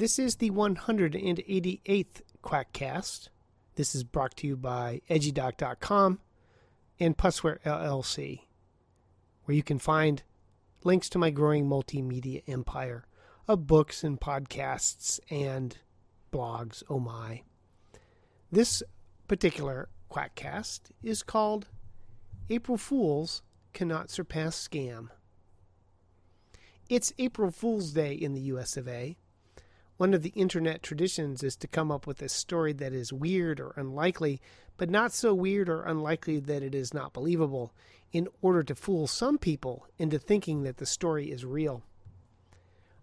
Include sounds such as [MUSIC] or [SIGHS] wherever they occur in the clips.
This is the 188th Quackcast. This is brought to you by edgydoc.com and Pusware LLC, where you can find links to my growing multimedia empire of books and podcasts and blogs. Oh my. This particular Quackcast is called April Fools Cannot Surpass Scam. It's April Fool's Day in the US of A. One of the internet traditions is to come up with a story that is weird or unlikely, but not so weird or unlikely that it is not believable, in order to fool some people into thinking that the story is real.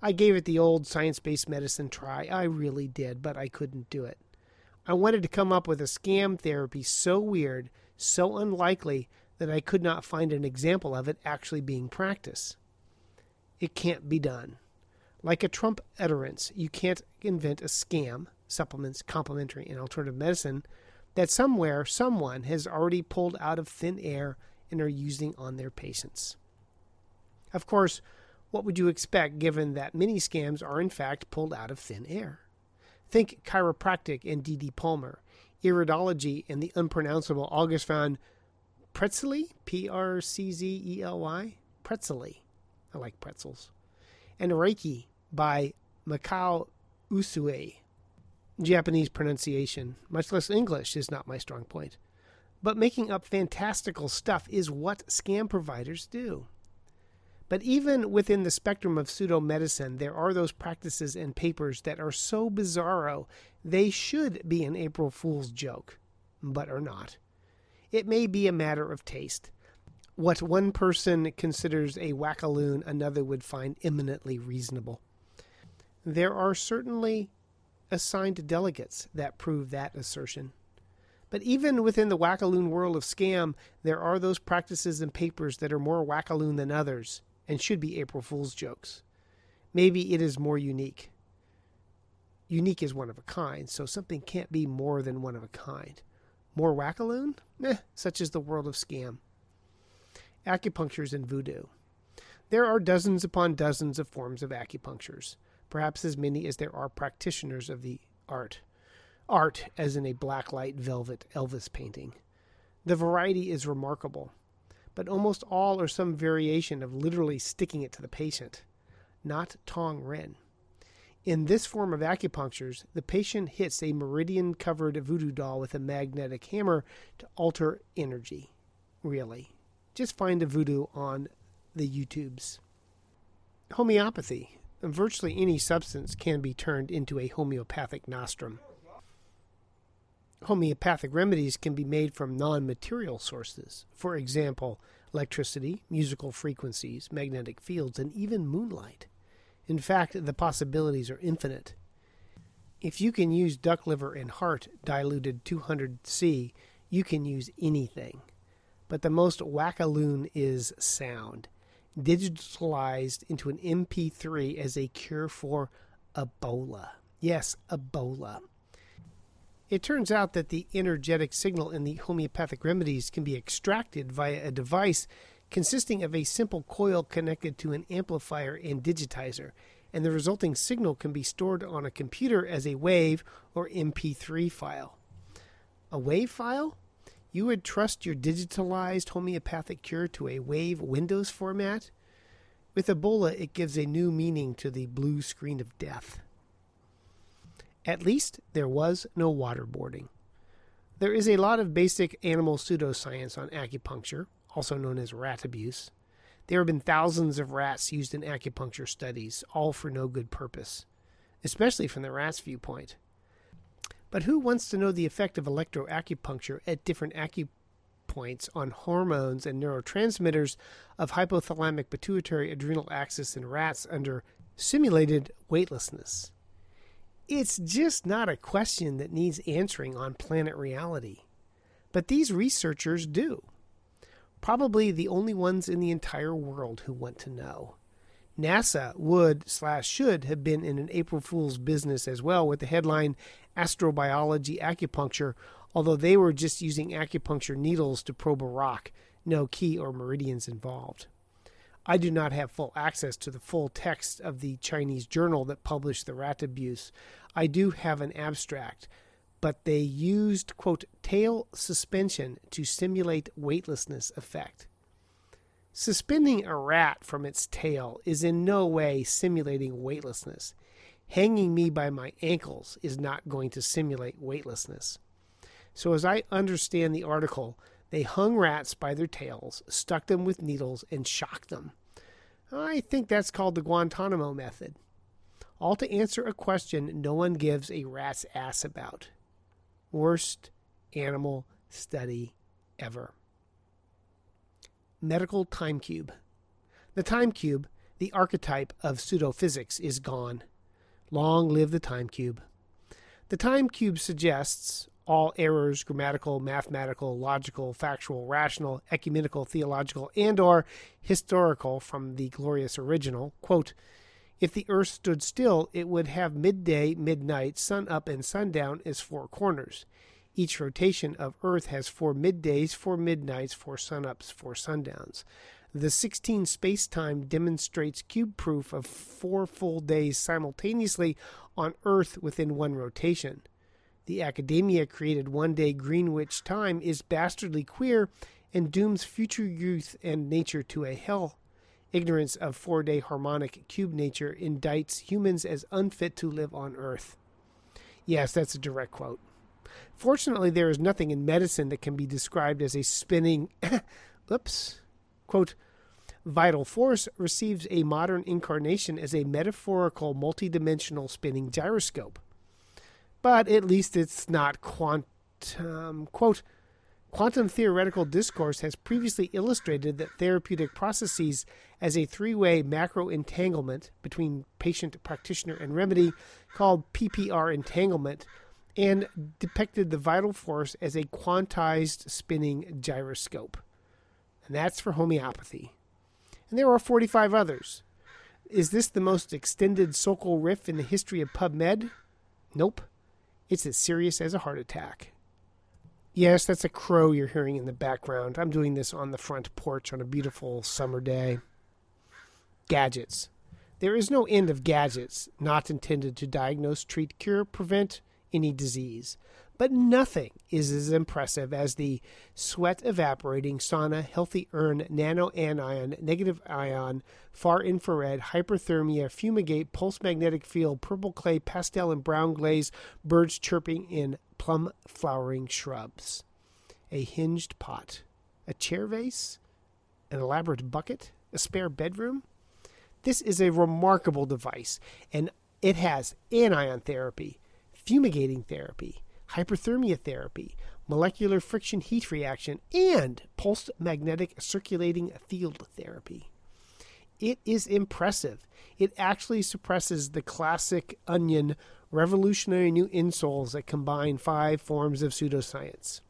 I gave it the old science based medicine try. I really did, but I couldn't do it. I wanted to come up with a scam therapy so weird, so unlikely, that I could not find an example of it actually being practiced. It can't be done. Like a Trump utterance, you can't invent a scam, supplements, complementary, and alternative medicine, that somewhere someone has already pulled out of thin air and are using on their patients. Of course, what would you expect given that many scams are in fact pulled out of thin air? Think chiropractic and D.D. Palmer, iridology and the unpronounceable August von Pretzely, P R C Z E L Y, Pretzely. I like pretzels. And Reiki by Mikao Usui. Japanese pronunciation, much less English, is not my strong point. But making up fantastical stuff is what scam providers do. But even within the spectrum of pseudo medicine, there are those practices and papers that are so bizarro they should be an April Fool's joke, but are not. It may be a matter of taste. What one person considers a wackaloon, another would find eminently reasonable. There are certainly assigned delegates that prove that assertion. But even within the wackaloon world of scam, there are those practices and papers that are more wackaloon than others and should be April Fool's jokes. Maybe it is more unique. Unique is one of a kind, so something can't be more than one of a kind. More wackaloon? Eh, such is the world of scam. Acupunctures and voodoo. There are dozens upon dozens of forms of acupunctures, perhaps as many as there are practitioners of the art. Art, as in a blacklight velvet Elvis painting. The variety is remarkable, but almost all are some variation of literally sticking it to the patient, not Tong Ren. In this form of acupunctures, the patient hits a meridian covered voodoo doll with a magnetic hammer to alter energy. Really. Just find a voodoo on the YouTubes. Homeopathy. Virtually any substance can be turned into a homeopathic nostrum. Homeopathic remedies can be made from non material sources. For example, electricity, musical frequencies, magnetic fields, and even moonlight. In fact, the possibilities are infinite. If you can use duck liver and heart diluted 200C, you can use anything. But the most wackaloon is sound, digitalized into an MP3 as a cure for Ebola. Yes, Ebola. It turns out that the energetic signal in the homeopathic remedies can be extracted via a device consisting of a simple coil connected to an amplifier and digitizer, and the resulting signal can be stored on a computer as a WAV or MP3 file. A WAV file? You would trust your digitalized homeopathic cure to a WAV Windows format? With Ebola, it gives a new meaning to the blue screen of death. At least there was no waterboarding. There is a lot of basic animal pseudoscience on acupuncture, also known as rat abuse. There have been thousands of rats used in acupuncture studies, all for no good purpose, especially from the rat's viewpoint. But who wants to know the effect of electroacupuncture at different acupoints on hormones and neurotransmitters of hypothalamic pituitary adrenal axis in rats under simulated weightlessness? It's just not a question that needs answering on planet reality. But these researchers do probably the only ones in the entire world who want to know. NASA would slash should have been in an April Fool's business as well with the headline Astrobiology Acupuncture, although they were just using acupuncture needles to probe a rock, no key or meridians involved. I do not have full access to the full text of the Chinese journal that published the rat abuse. I do have an abstract, but they used, quote, tail suspension to simulate weightlessness effect. Suspending a rat from its tail is in no way simulating weightlessness. Hanging me by my ankles is not going to simulate weightlessness. So, as I understand the article, they hung rats by their tails, stuck them with needles, and shocked them. I think that's called the Guantanamo method. All to answer a question no one gives a rat's ass about. Worst animal study ever. Medical time cube. The time cube, the archetype of pseudophysics, is gone. Long live the time cube. The time cube suggests, all errors grammatical mathematical logical factual rational ecumenical theological and or historical from the glorious original. Quote if the earth stood still it would have midday midnight sun up and sundown as four corners. Each rotation of earth has four middays four midnights four sunups four sundowns the 16 space-time demonstrates cube proof of four full days simultaneously on earth within one rotation the academia created one day Greenwich time is bastardly queer and dooms future youth and nature to a hell. Ignorance of four day harmonic cube nature indicts humans as unfit to live on Earth. Yes, that's a direct quote. Fortunately, there is nothing in medicine that can be described as a spinning, [LAUGHS] oops, quote, vital force receives a modern incarnation as a metaphorical multidimensional spinning gyroscope but at least it's not quantum. Quote, Quantum theoretical discourse has previously illustrated that therapeutic processes as a three way macro entanglement between patient, practitioner, and remedy, called PPR entanglement, and depicted the vital force as a quantized spinning gyroscope. And that's for homeopathy. And there are 45 others. Is this the most extended Sokal riff in the history of PubMed? Nope. It's as serious as a heart attack. Yes, that's a crow you're hearing in the background. I'm doing this on the front porch on a beautiful summer day. Gadgets. There is no end of gadgets not intended to diagnose, treat, cure, prevent any disease. But nothing is as impressive as the sweat evaporating sauna healthy urn nano anion negative ion far infrared hyperthermia fumigate pulse magnetic field purple clay pastel and brown glaze birds chirping in plum flowering shrubs. A hinged pot a chair vase an elaborate bucket a spare bedroom. This is a remarkable device and it has anion therapy fumigating therapy hyperthermia therapy, molecular friction heat reaction, and pulsed magnetic circulating field therapy. It is impressive. It actually suppresses the classic onion revolutionary new insoles that combine five forms of pseudoscience.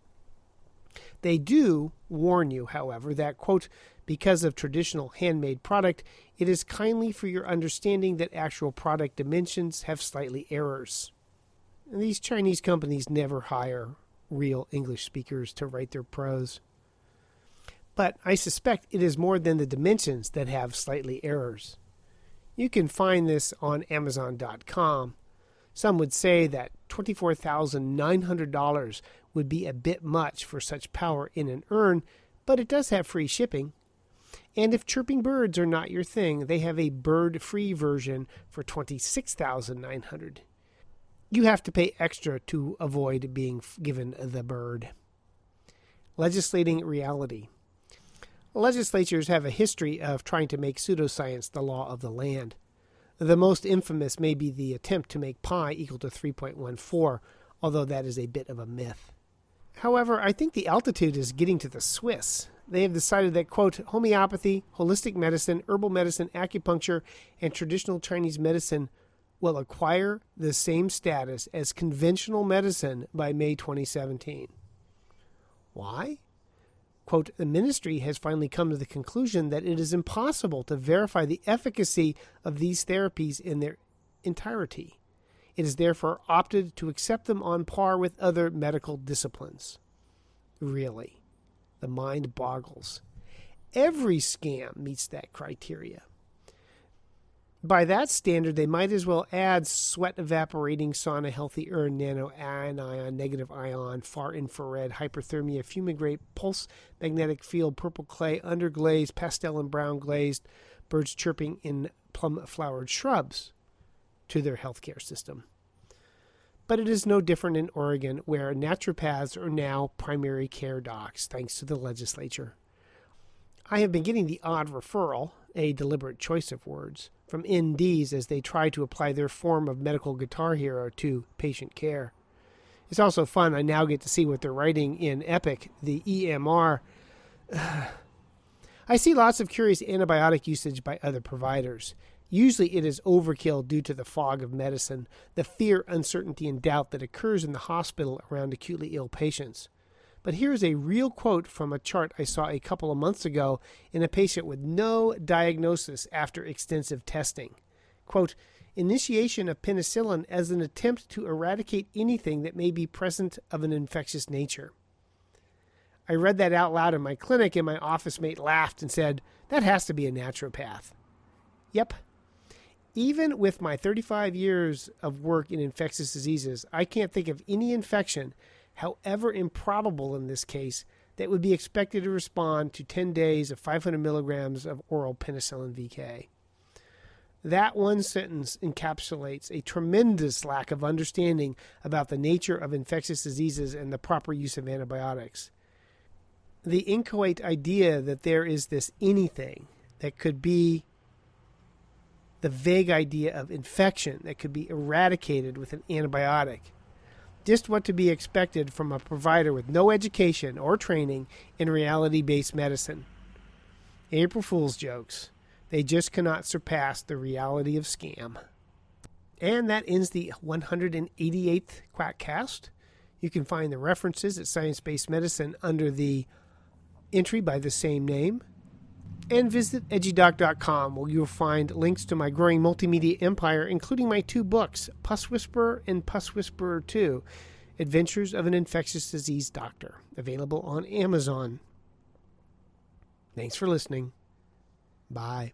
They do warn you, however, that, quote, because of traditional handmade product, it is kindly for your understanding that actual product dimensions have slightly errors. These Chinese companies never hire real English speakers to write their prose. But I suspect it is more than the dimensions that have slightly errors. You can find this on Amazon.com. Some would say that $24,900 would be a bit much for such power in an urn, but it does have free shipping. And if chirping birds are not your thing, they have a bird free version for 26900 you have to pay extra to avoid being given the bird. Legislating reality. Legislatures have a history of trying to make pseudoscience the law of the land. The most infamous may be the attempt to make pi equal to 3.14, although that is a bit of a myth. However, I think the altitude is getting to the Swiss. They have decided that, quote, homeopathy, holistic medicine, herbal medicine, acupuncture, and traditional Chinese medicine will acquire the same status as conventional medicine by May 2017. Why? Quote, the ministry has finally come to the conclusion that it is impossible to verify the efficacy of these therapies in their entirety. It has therefore opted to accept them on par with other medical disciplines. Really, the mind boggles. every scam meets that criteria. By that standard, they might as well add sweat evaporating sauna healthy urn nano anion negative ion far infrared hyperthermia fumigate pulse magnetic field purple clay underglazed pastel and brown glazed birds chirping in plum flowered shrubs to their healthcare system. But it is no different in Oregon, where naturopaths are now primary care docs, thanks to the legislature. I have been getting the odd referral, a deliberate choice of words, from NDs as they try to apply their form of medical guitar hero to patient care. It's also fun. I now get to see what they're writing in Epic, the EMR. [SIGHS] I see lots of curious antibiotic usage by other providers. Usually it is overkill due to the fog of medicine, the fear, uncertainty, and doubt that occurs in the hospital around acutely ill patients. But here's a real quote from a chart I saw a couple of months ago in a patient with no diagnosis after extensive testing. Quote, Initiation of penicillin as an attempt to eradicate anything that may be present of an infectious nature. I read that out loud in my clinic, and my office mate laughed and said, That has to be a naturopath. Yep. Even with my 35 years of work in infectious diseases, I can't think of any infection however improbable in this case, that would be expected to respond to 10 days of 500 milligrams of oral penicillin VK. That one sentence encapsulates a tremendous lack of understanding about the nature of infectious diseases and the proper use of antibiotics. The inchoate idea that there is this anything that could be the vague idea of infection that could be eradicated with an antibiotic just what to be expected from a provider with no education or training in reality based medicine. April Fool's jokes. They just cannot surpass the reality of scam. And that ends the 188th Quackcast. You can find the references at Science Based Medicine under the entry by the same name and visit edgydoc.com where you'll find links to my growing multimedia empire, including my two books, Puss Whisperer and Puss Whisperer 2 Adventures of an Infectious Disease Doctor, available on Amazon. Thanks for listening. Bye.